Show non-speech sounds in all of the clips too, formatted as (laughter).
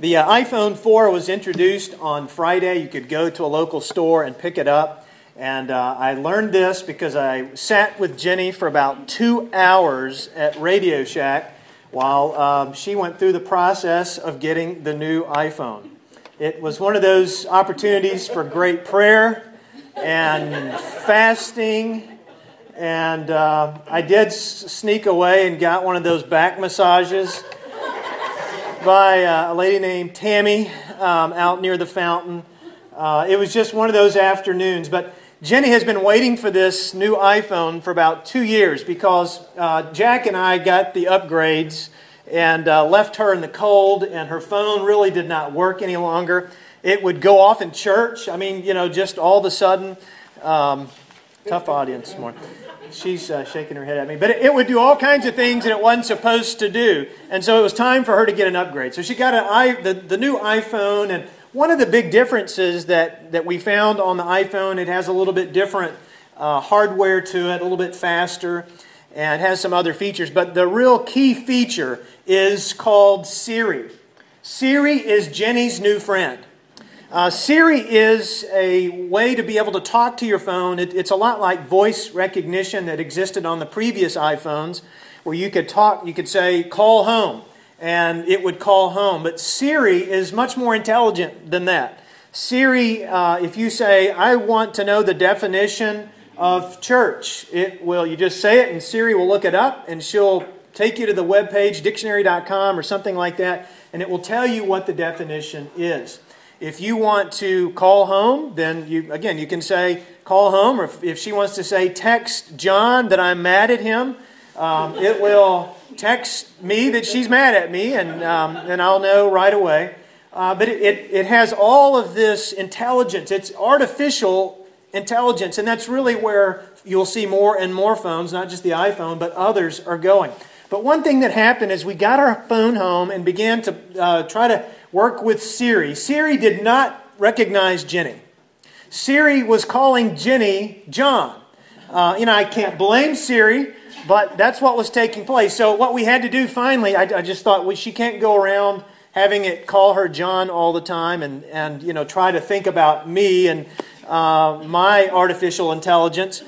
The uh, iPhone 4 was introduced on Friday. You could go to a local store and pick it up. And uh, I learned this because I sat with Jenny for about two hours at Radio Shack while um, she went through the process of getting the new iPhone. It was one of those opportunities for great prayer and fasting. And uh, I did sneak away and got one of those back massages by uh, a lady named Tammy um, out near the fountain. Uh, it was just one of those afternoons. But Jenny has been waiting for this new iPhone for about two years because uh, Jack and I got the upgrades and uh, left her in the cold, and her phone really did not work any longer. It would go off in church. I mean, you know, just all of a sudden, um, tough audience more. She's uh, shaking her head at me. But it, it, would do all kinds of things that it wasn't supposed to do. And so it was time for her to get an upgrade. So she got an i the, the new iPhone. And one of the big differences that, that we found on the iPhone, it has a little bit different uh, hardware to it, a little bit faster, and has some other features. But the real key feature is called Siri. Siri is Jenny's new friend. Uh, Siri is a way to be able to talk to your phone. It, it's a lot like voice recognition that existed on the previous iPhones, where you could talk, you could say, call home, and it would call home. But Siri is much more intelligent than that. Siri, uh, if you say, I want to know the definition of church, it will, you just say it, and Siri will look it up, and she'll take you to the web page, dictionary.com or something like that, and it will tell you what the definition is. If you want to call home, then you again you can say call home, or if, if she wants to say text John that I'm mad at him, um, it will text me that she's mad at me, and um, and I'll know right away. Uh, but it, it, it has all of this intelligence. It's artificial intelligence, and that's really where you'll see more and more phones, not just the iPhone, but others are going. But one thing that happened is we got our phone home and began to uh, try to work with Siri. Siri did not recognize Jenny. Siri was calling Jenny John. Uh, you know, I can't blame Siri, but that's what was taking place. So, what we had to do finally, I, I just thought, well, she can't go around having it call her John all the time and, and you know, try to think about me and uh, my artificial intelligence.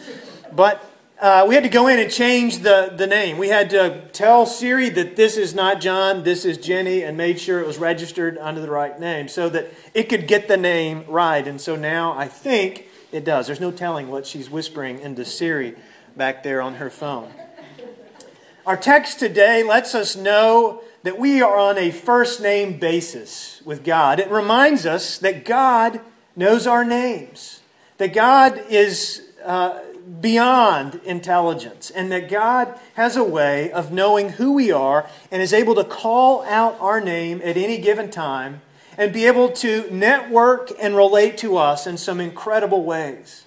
But uh, we had to go in and change the, the name. We had to tell Siri that this is not John, this is Jenny, and made sure it was registered under the right name so that it could get the name right. And so now I think it does. There's no telling what she's whispering into Siri back there on her phone. Our text today lets us know that we are on a first name basis with God. It reminds us that God knows our names, that God is. Uh, beyond intelligence, and that God has a way of knowing who we are and is able to call out our name at any given time and be able to network and relate to us in some incredible ways.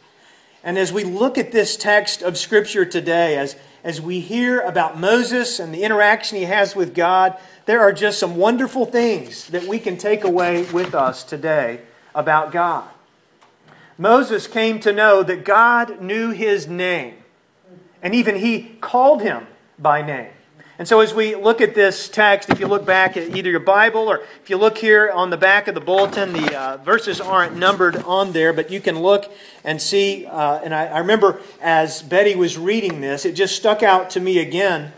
And as we look at this text of Scripture today, as, as we hear about Moses and the interaction he has with God, there are just some wonderful things that we can take away with us today about God. Moses came to know that God knew his name, and even he called him by name. And so, as we look at this text, if you look back at either your Bible or if you look here on the back of the bulletin, the uh, verses aren't numbered on there, but you can look and see. Uh, and I, I, remember as Betty was reading this, it just stuck out to me again,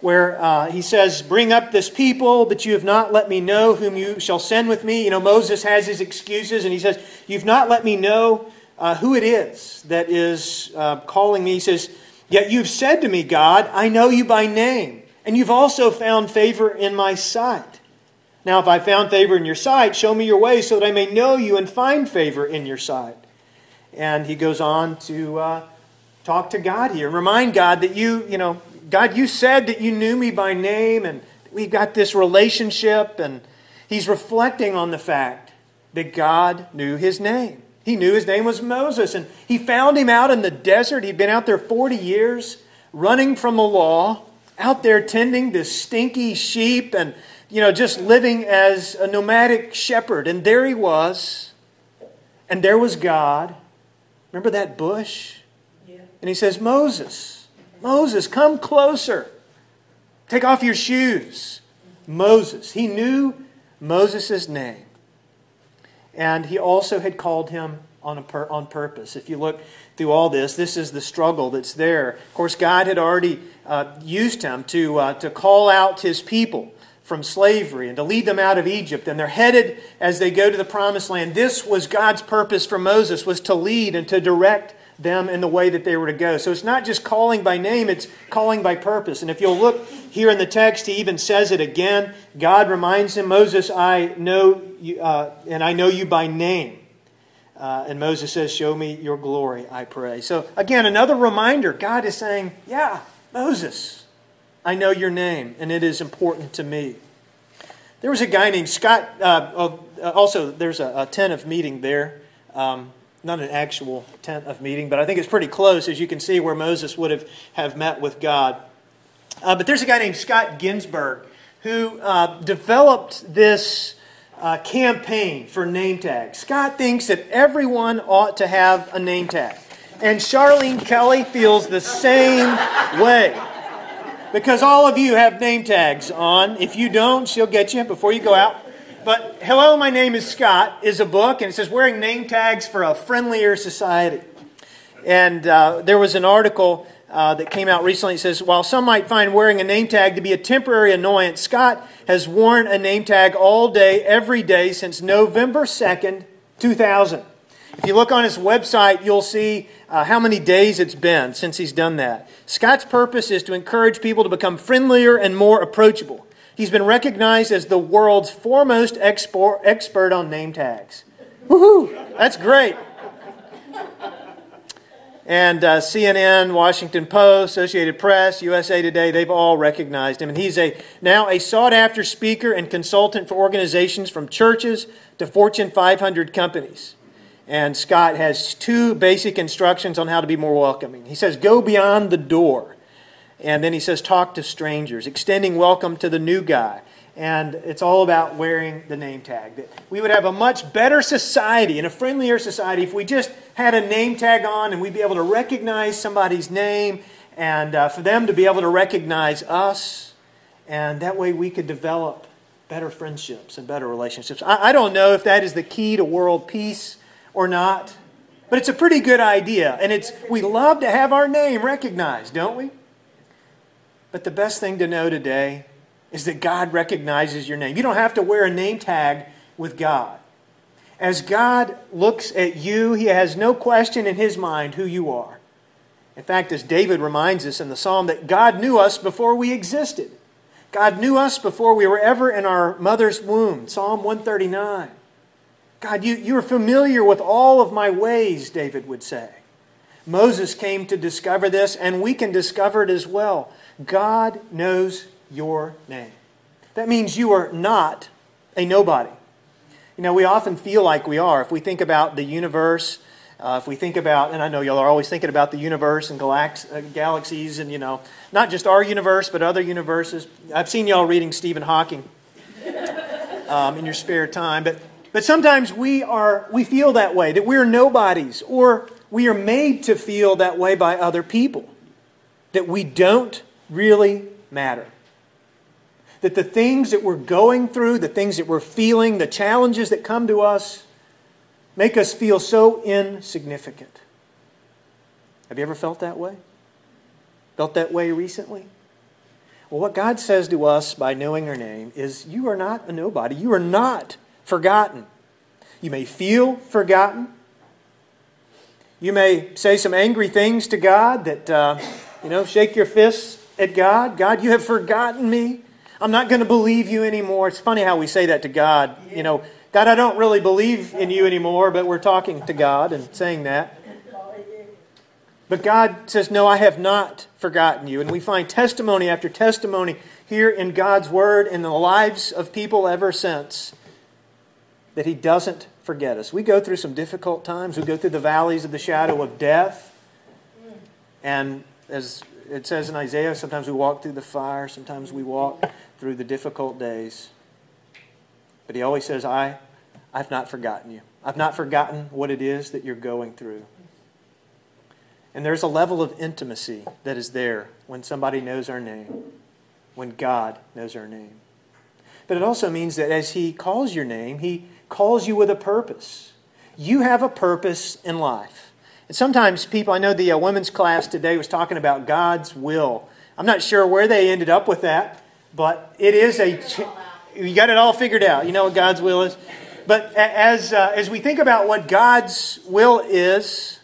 where uh, he says, Bring up this people, but you have not let me know whom you shall send with me. You know, Moses has his excuses, and he says, You've not let me know uh, who it is that is uh, calling me. He says, Yet you've said to me, God, I know you by name and you've also found favor in my sight. Now, if I found favor in your sight, show me your way so that I may know you and find favor in your sight. And he goes on to uh, talk to God here. Remind God that you, you know, God, you said that you knew me by name and we've got this relationship. And he's reflecting on the fact that God knew his name. He knew his name was Moses. And he found him out in the desert. He'd been out there 40 years running from the law out there tending to stinky sheep and, you know, just living as a nomadic shepherd. And there he was. And there was God. Remember that bush? Yeah. And he says, Moses, Moses, come closer. Take off your shoes. Moses. He knew Moses' name. And he also had called him on, on purpose. If you look through all this, this is the struggle that's there. Of course, God had already uh, used him to, uh, to call out his people from slavery and to lead them out of Egypt. And they're headed as they go to the promised land. This was God's purpose for Moses, was to lead and to direct them in the way that they were to go. So it's not just calling by name, it's calling by purpose. And if you'll look here in the text, he even says it again. God reminds him, Moses, I know you, uh, and I know you by name. Uh, and Moses says, Show me your glory, I pray. So again, another reminder God is saying, Yeah, Moses, I know your name, and it is important to me. There was a guy named Scott, uh, uh also, there's a, a tent of meeting there. Um, not an actual tent of meeting, but I think it's pretty close, as you can see, where Moses would have, have met with God. Uh, but there's a guy named Scott Ginsberg who uh, developed this uh, campaign for name tags. Scott thinks that everyone ought to have a name tag. And Charlene Kelly feels the same way. Because all of you have name tags on. If you don't, she'll get you before you go out. But Hello, My Name is Scott is a book, and it says Wearing Name Tags for a Friendlier Society. And uh, there was an article uh, that came out recently. It says While some might find wearing a name tag to be a temporary annoyance, Scott has worn a name tag all day, every day since November 2nd, 2000. If you look on his website, you'll see uh, how many days it's been since he's done that. Scott's purpose is to encourage people to become friendlier and more approachable. He's been recognized as the world's foremost expert on name tags. Woohoo! That's great. And uh, CNN, Washington Post, Associated Press, USA Today, they've all recognized him. And he's a, now a sought after speaker and consultant for organizations from churches to Fortune 500 companies. And Scott has two basic instructions on how to be more welcoming. He says, Go beyond the door. And then he says, talk to strangers, extending welcome to the new guy. And it's all about wearing the name tag. That we would have a much better society and a friendlier society if we just had a name tag on and we'd be able to recognize somebody's name and uh, for them to be able to recognize us. And that way we could develop better friendships and better relationships. I, I don't know if that is the key to world peace or not, but it's a pretty good idea. And it's we love to have our name recognized, don't we? But the best thing to know today is that God recognizes your name. You don't have to wear a name tag with God. As God looks at you, He has no question in His mind who you are. In fact, as David reminds us in the psalm, that God knew us before we existed. God knew us before we were ever in our mother's womb. Psalm 139. God, you, you are familiar with all of my ways, David would say. Moses came to discover this, and we can discover it as well. God knows your name. That means you are not a nobody. You know, we often feel like we are. If we think about the universe, uh, if we think about, and I know y'all are always thinking about the universe and galax- uh, galaxies and, you know, not just our universe, but other universes. I've seen y'all reading Stephen Hawking (laughs) um, in your spare time. But, but sometimes we, are, we feel that way, that we're nobodies, or we are made to feel that way by other people, that we don't really matter. That the things that we're going through, the things that we're feeling, the challenges that come to us, make us feel so insignificant. Have you ever felt that way? Felt that way recently? Well, what God says to us by knowing our name is you are not a nobody. You are not forgotten. You may feel forgotten. You may say some angry things to God that, uh, you know, shake your fists at God. God, you have forgotten me. I'm not going to believe you anymore. It's funny how we say that to God. You know, God, I don't really believe in you anymore, but we're talking to God and saying that. But God says, No, I have not forgotten you. And we find testimony after testimony here in God's Word in the lives of people ever since that He doesn't forget us. We go through some difficult times, we go through the valleys of the shadow of death. And as it says in Isaiah, sometimes we walk through the fire, sometimes we walk through the difficult days. But he always says, I, I've not forgotten you. I've not forgotten what it is that you're going through. And there's a level of intimacy that is there when somebody knows our name, when God knows our name. but it also means that as He calls your name, He calls you with a purpose. You have a purpose in life. And sometimes people, I know the uh, women's class today was talking about God's will. I'm not sure where they ended up with that, but it is a. You got it all figured out. You know what God's will is. But as uh, as we think about what God's will is,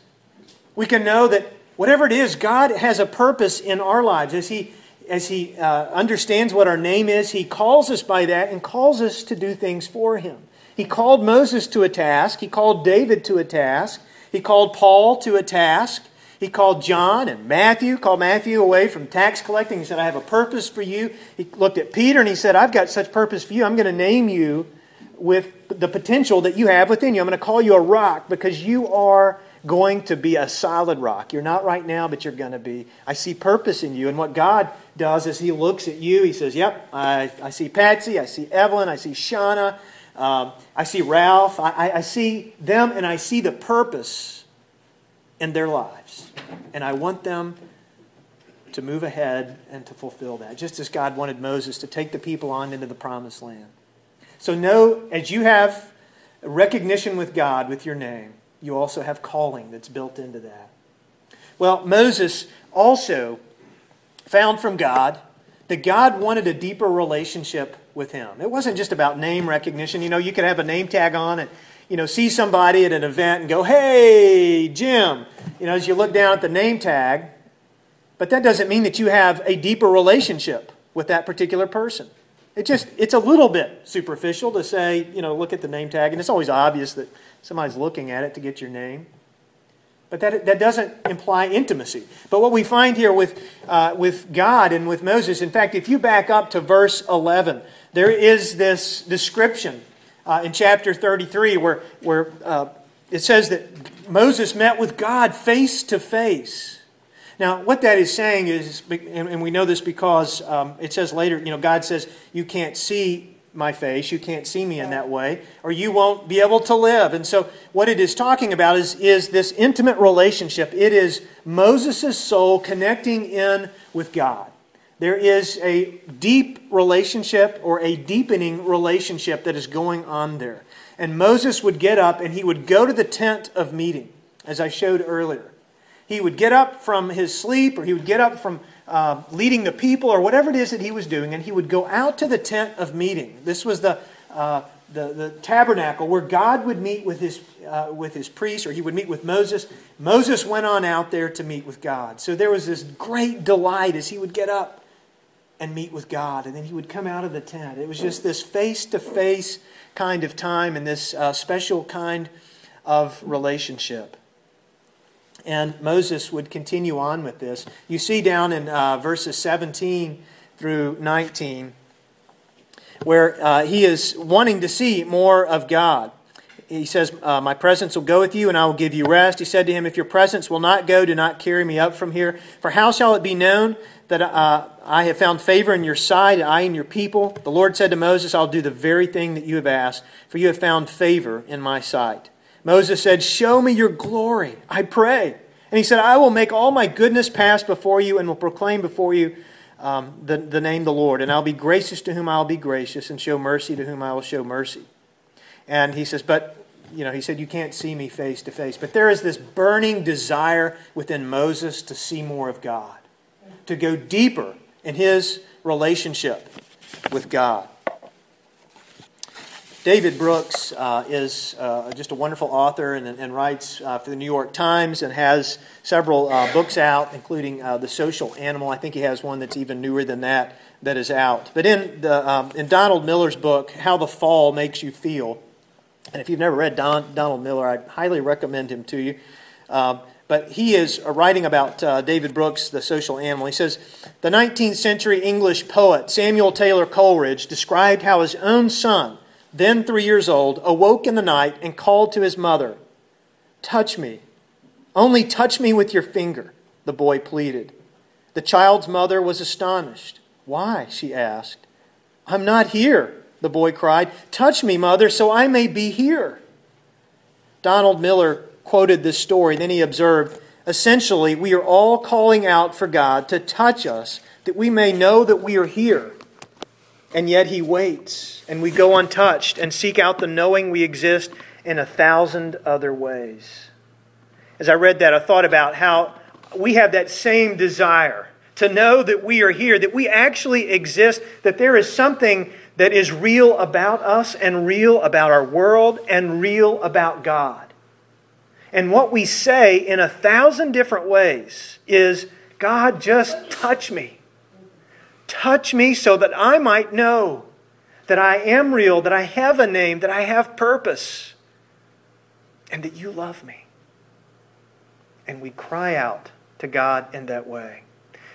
we can know that whatever it is, God has a purpose in our lives. As He as He uh, understands what our name is, He calls us by that and calls us to do things for Him. He called Moses to a task. He called David to a task. He called Paul to a task. He called John and Matthew, called Matthew away from tax collecting. He said, I have a purpose for you. He looked at Peter and he said, I've got such purpose for you. I'm going to name you with the potential that you have within you. I'm going to call you a rock because you are going to be a solid rock. You're not right now, but you're going to be. I see purpose in you. And what God does is He looks at you. He says, Yep, I, I see Patsy. I see Evelyn. I see Shauna. Um, I see Ralph. I, I see them, and I see the purpose in their lives. And I want them to move ahead and to fulfill that, just as God wanted Moses to take the people on into the promised land. So, know as you have recognition with God with your name, you also have calling that's built into that. Well, Moses also found from God that God wanted a deeper relationship with him. It wasn't just about name recognition. You know, you could have a name tag on and, you know, see somebody at an event and go, hey, Jim, you know, as you look down at the name tag. But that doesn't mean that you have a deeper relationship with that particular person. It just, it's a little bit superficial to say, you know, look at the name tag, and it's always obvious that somebody's looking at it to get your name. But that, that doesn't imply intimacy. But what we find here with, uh, with God and with Moses, in fact, if you back up to verse 11, there is this description uh, in chapter 33 where, where uh, it says that Moses met with God face to face. Now, what that is saying is, and we know this because um, it says later, you know, God says, You can't see my face. You can't see me in that way, or you won't be able to live. And so, what it is talking about is, is this intimate relationship. It is Moses' soul connecting in with God. There is a deep relationship or a deepening relationship that is going on there. And Moses would get up and he would go to the tent of meeting, as I showed earlier. He would get up from his sleep or he would get up from uh, leading the people or whatever it is that he was doing, and he would go out to the tent of meeting. This was the, uh, the, the, tabernacle where God would meet with his, uh, with his priests, or he would meet with Moses. Moses went on out there to meet with God. So there was this great delight as he would get up and meet with God, and then he would come out of the tent. It was just this face to face kind of time and this uh, special kind of relationship. And Moses would continue on with this. You see down in uh, verses 17 through 19 where uh, he is wanting to see more of God. He says, uh, My presence will go with you, and I will give you rest. He said to him, If your presence will not go, do not carry me up from here. For how shall it be known that uh, I have found favor in your sight, I and your people? The Lord said to Moses, I'll do the very thing that you have asked, for you have found favor in my sight. Moses said, Show me your glory, I pray. And he said, I will make all my goodness pass before you and will proclaim before you um, the, the name the Lord. And I'll be gracious to whom I'll be gracious and show mercy to whom I will show mercy. And he says, But, you know, he said, You can't see me face to face. But there is this burning desire within Moses to see more of God, to go deeper in his relationship with God. David Brooks uh, is uh, just a wonderful author and, and writes uh, for the New York Times and has several uh, books out, including uh, The Social Animal. I think he has one that's even newer than that that is out. But in, the, um, in Donald Miller's book, How the Fall Makes You Feel, and if you've never read Don, Donald Miller, I highly recommend him to you. Um, but he is writing about uh, David Brooks, the social animal. He says The 19th century English poet Samuel Taylor Coleridge described how his own son, then three years old, awoke in the night and called to his mother, Touch me. Only touch me with your finger, the boy pleaded. The child's mother was astonished. Why? she asked. I'm not here, the boy cried. Touch me, mother, so I may be here. Donald Miller quoted this story. Then he observed essentially, we are all calling out for God to touch us that we may know that we are here and yet He waits, and we go untouched and seek out the knowing we exist in a thousand other ways. As I read that, I thought about how we have that same desire to know that we are here, that we actually exist, that there is something that is real about us and real about our world and real about God. And what we say in a thousand different ways is, God, just touch me. Touch me so that I might know that I am real, that I have a name, that I have purpose, and that you love me. And we cry out to God in that way.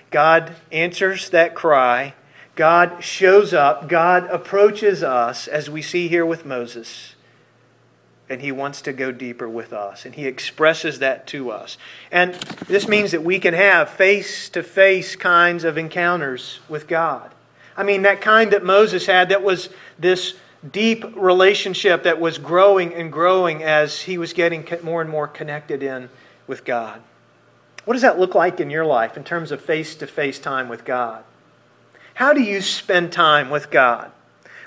God answers that cry. God shows up. God approaches us, as we see here with Moses. And he wants to go deeper with us. And he expresses that to us. And this means that we can have face to face kinds of encounters with God. I mean, that kind that Moses had that was this deep relationship that was growing and growing as he was getting more and more connected in with God. What does that look like in your life in terms of face to face time with God? How do you spend time with God?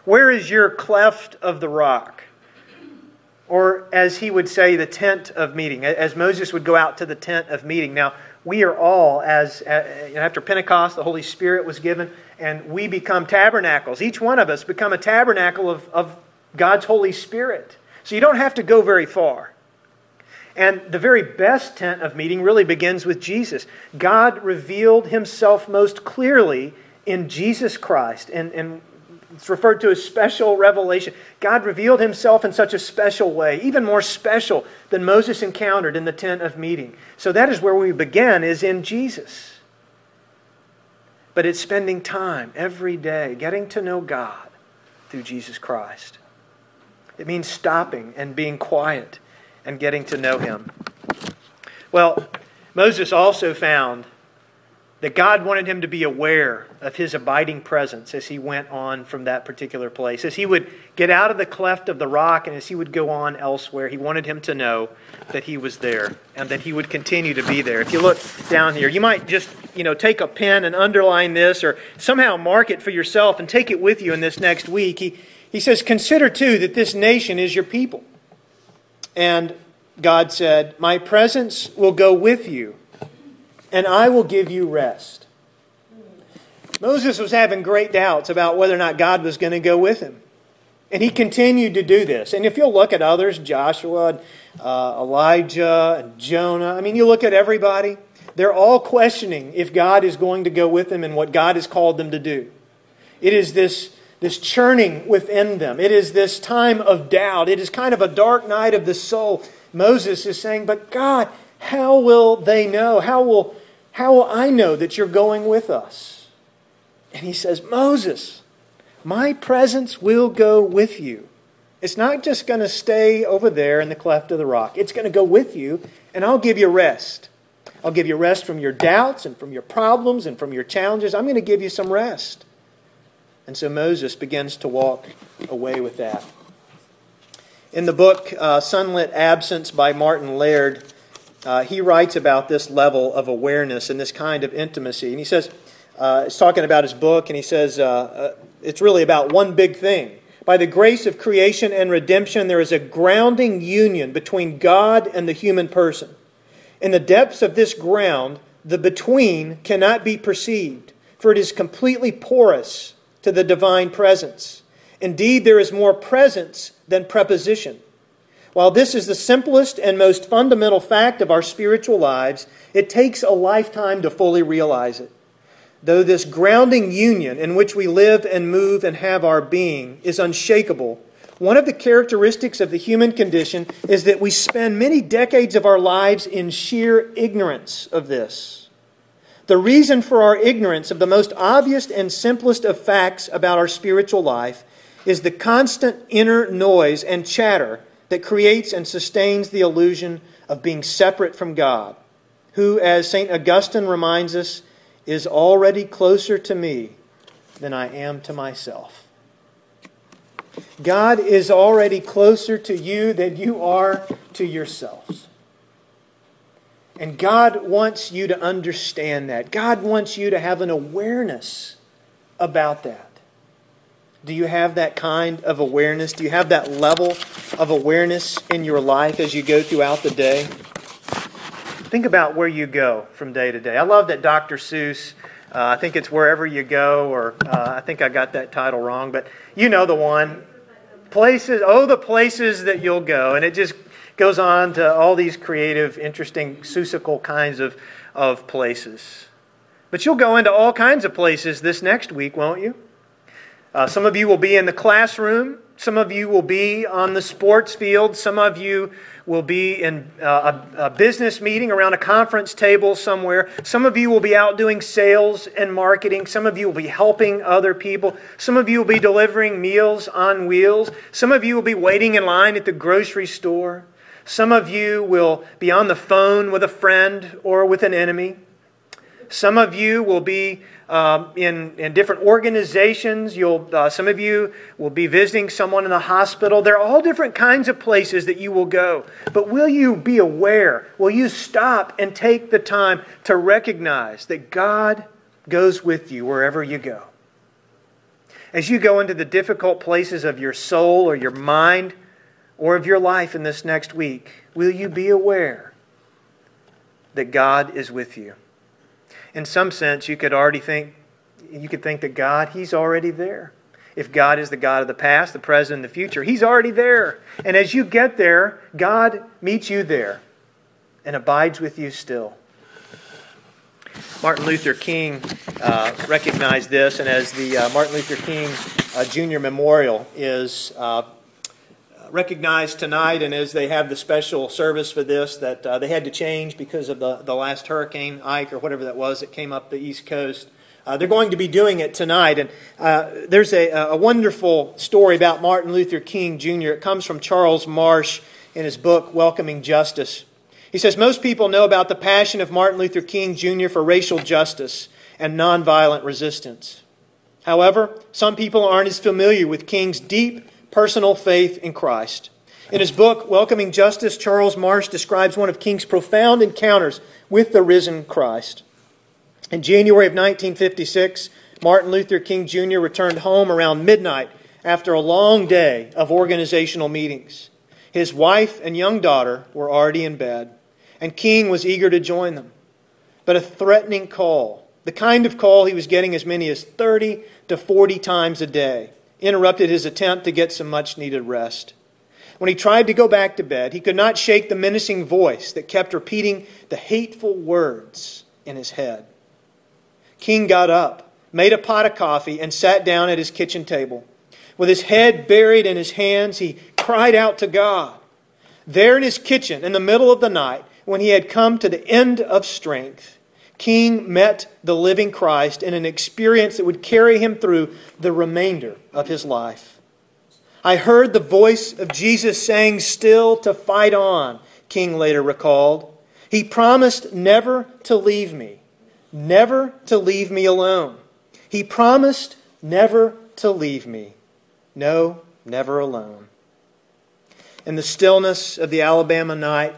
Where is your cleft of the rock? Or, as he would say, the tent of meeting, as Moses would go out to the tent of meeting. Now, we are all, as uh, after Pentecost, the Holy Spirit was given, and we become tabernacles. Each one of us become a tabernacle of, of God's Holy Spirit. So you don't have to go very far. And the very best tent of meeting really begins with Jesus. God revealed himself most clearly in Jesus Christ. And, and it's referred to as special revelation. God revealed himself in such a special way, even more special than Moses encountered in the tent of meeting. So that is where we begin, is in Jesus. But it's spending time every day getting to know God through Jesus Christ. It means stopping and being quiet and getting to know him. Well, Moses also found that God wanted him to be aware of his abiding presence as he went on from that particular place. As he would get out of the cleft of the rock and as he would go on elsewhere, he wanted him to know that he was there and that he would continue to be there. If you look down here, you might just, you know, take a pen and underline this or somehow mark it for yourself and take it with you in this next week. He, he says, Consider too that this nation is your people. And God said, My presence will go with you, and I will give you rest. Moses was having great doubts about whether or not God was going to go with him. And he continued to do this. And if you'll look at others, Joshua, uh, Elijah, and Jonah, I mean, you look at everybody, they're all questioning if God is going to go with them and what God has called them to do. It is this this churning within them. It is this time of doubt. It is kind of a dark night of the soul. Moses is saying, But God, how will they know? How will, how will I know that you're going with us? And he says, Moses, my presence will go with you. It's not just going to stay over there in the cleft of the rock, it's going to go with you, and I'll give you rest. I'll give you rest from your doubts and from your problems and from your challenges. I'm going to give you some rest. And so Moses begins to walk away with that. In the book uh, Sunlit Absence by Martin Laird, uh, he writes about this level of awareness and this kind of intimacy. And he says, uh, he's talking about his book, and he says, uh, uh, it's really about one big thing. By the grace of creation and redemption, there is a grounding union between God and the human person. In the depths of this ground, the between cannot be perceived, for it is completely porous to the divine presence. Indeed, there is more presence than preposition. While this is the simplest and most fundamental fact of our spiritual lives, it takes a lifetime to fully realize it. Though this grounding union in which we live and move and have our being is unshakable, one of the characteristics of the human condition is that we spend many decades of our lives in sheer ignorance of this. The reason for our ignorance of the most obvious and simplest of facts about our spiritual life is the constant inner noise and chatter that creates and sustains the illusion of being separate from God, who, as St. Augustine reminds us, is already closer to me than I am to myself. God is already closer to you than you are to yourselves. And God wants you to understand that. God wants you to have an awareness about that. Do you have that kind of awareness? Do you have that level of awareness in your life as you go throughout the day? Think about where you go from day to day. I love that Dr. Seuss, uh, I think it's Wherever You Go, or uh, I think I got that title wrong, but you know the one. Places, oh, the places that you'll go. And it just goes on to all these creative, interesting, Seussical kinds of, of places. But you'll go into all kinds of places this next week, won't you? Uh, some of you will be in the classroom. Some of you will be on the sports field. Some of you will be in uh, a, a, business meeting around a conference table somewhere. Some of you will be out doing sales and marketing. Some of you will be helping other people. Some of you will be delivering meals on wheels. Some of you will be waiting in line at the grocery store. Some of you will be on the phone with a friend or with an enemy. Some of you will be um, in, in different organizations. You'll, uh, some of you will be visiting someone in the hospital. There are all different kinds of places that you will go. But will you be aware? Will you stop and take the time to recognize that God goes with you wherever you go? As you go into the difficult places of your soul or your mind or of your life in this next week, will you be aware that God is with you? In some sense, you could already think, you could think that God, He's already there. If God is the God of the past, the present, and the future, He's already there. And as you get there, God meets you there and abides with you still. Martin Luther King uh, recognized this, and as the uh, Martin Luther King uh, Jr. Memorial is recognized tonight, and as they have the special service for this, that uh, they had to change because of the, the last hurricane, Ike, or whatever that was, that came up the East Coast. Uh, they're going to be doing it tonight. And uh, there's a, a wonderful story about Martin Luther King Jr. It comes from Charles Marsh in his book, Welcoming Justice. He says Most people know about the passion of Martin Luther King Jr. for racial justice and nonviolent resistance. However, some people aren't as familiar with King's deep personal faith in Christ. In his book, Welcoming Justice, Charles Marsh describes one of King's profound encounters with the risen Christ. In January of 1956, Martin Luther King Jr. returned home around midnight after a long day of organizational meetings. His wife and young daughter were already in bed, and King was eager to join them. But a threatening call, the kind of call he was getting as many as 30 to 40 times a day, interrupted his attempt to get some much needed rest. When he tried to go back to bed, he could not shake the menacing voice that kept repeating the hateful words in his head. King got up, made a pot of coffee, and sat down at his kitchen table. With his head buried in his hands, he cried out to God. There in his kitchen, in the middle of the night, when he had come to the end of strength, King met the living Christ in an experience that would carry him through the remainder of his life. I heard the voice of Jesus saying, Still to fight on, King later recalled. He promised never to leave me, never to leave me alone. He promised never to leave me. No, never alone. In the stillness of the Alabama night,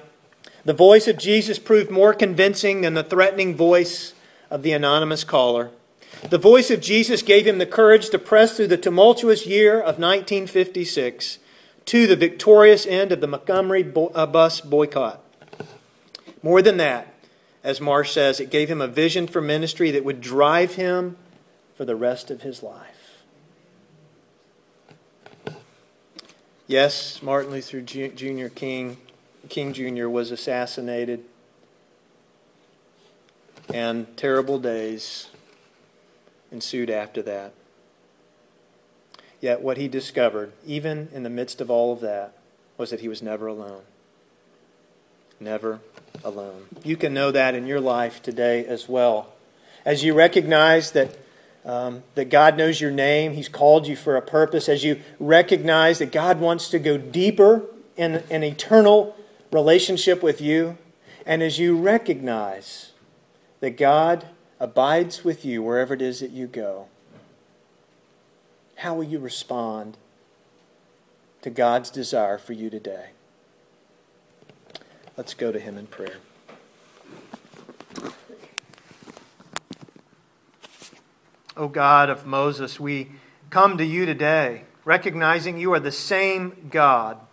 the voice of Jesus proved more convincing than the threatening voice of the anonymous caller. The voice of Jesus gave him the courage to press through the tumultuous year of 1956 to the victorious end of the Montgomery uh, bus boycott. More than that, as Marsh says, it gave him a vision for ministry that would drive him for the rest of his life. Yes, Martin Luther Jr. King King Jr. was assassinated, and terrible days ensued after that. Yet, what he discovered, even in the midst of all of that, was that he was never alone. Never alone. You can know that in your life today as well. As you recognize that, um, that God knows your name, He's called you for a purpose, as you recognize that God wants to go deeper in an eternal relationship with you, and as you recognize that God abides with you wherever it is that you go, how will you respond to God's desire for you today? Let's go to Him in prayer. O God of Moses, we come to you today, recognizing you are the same God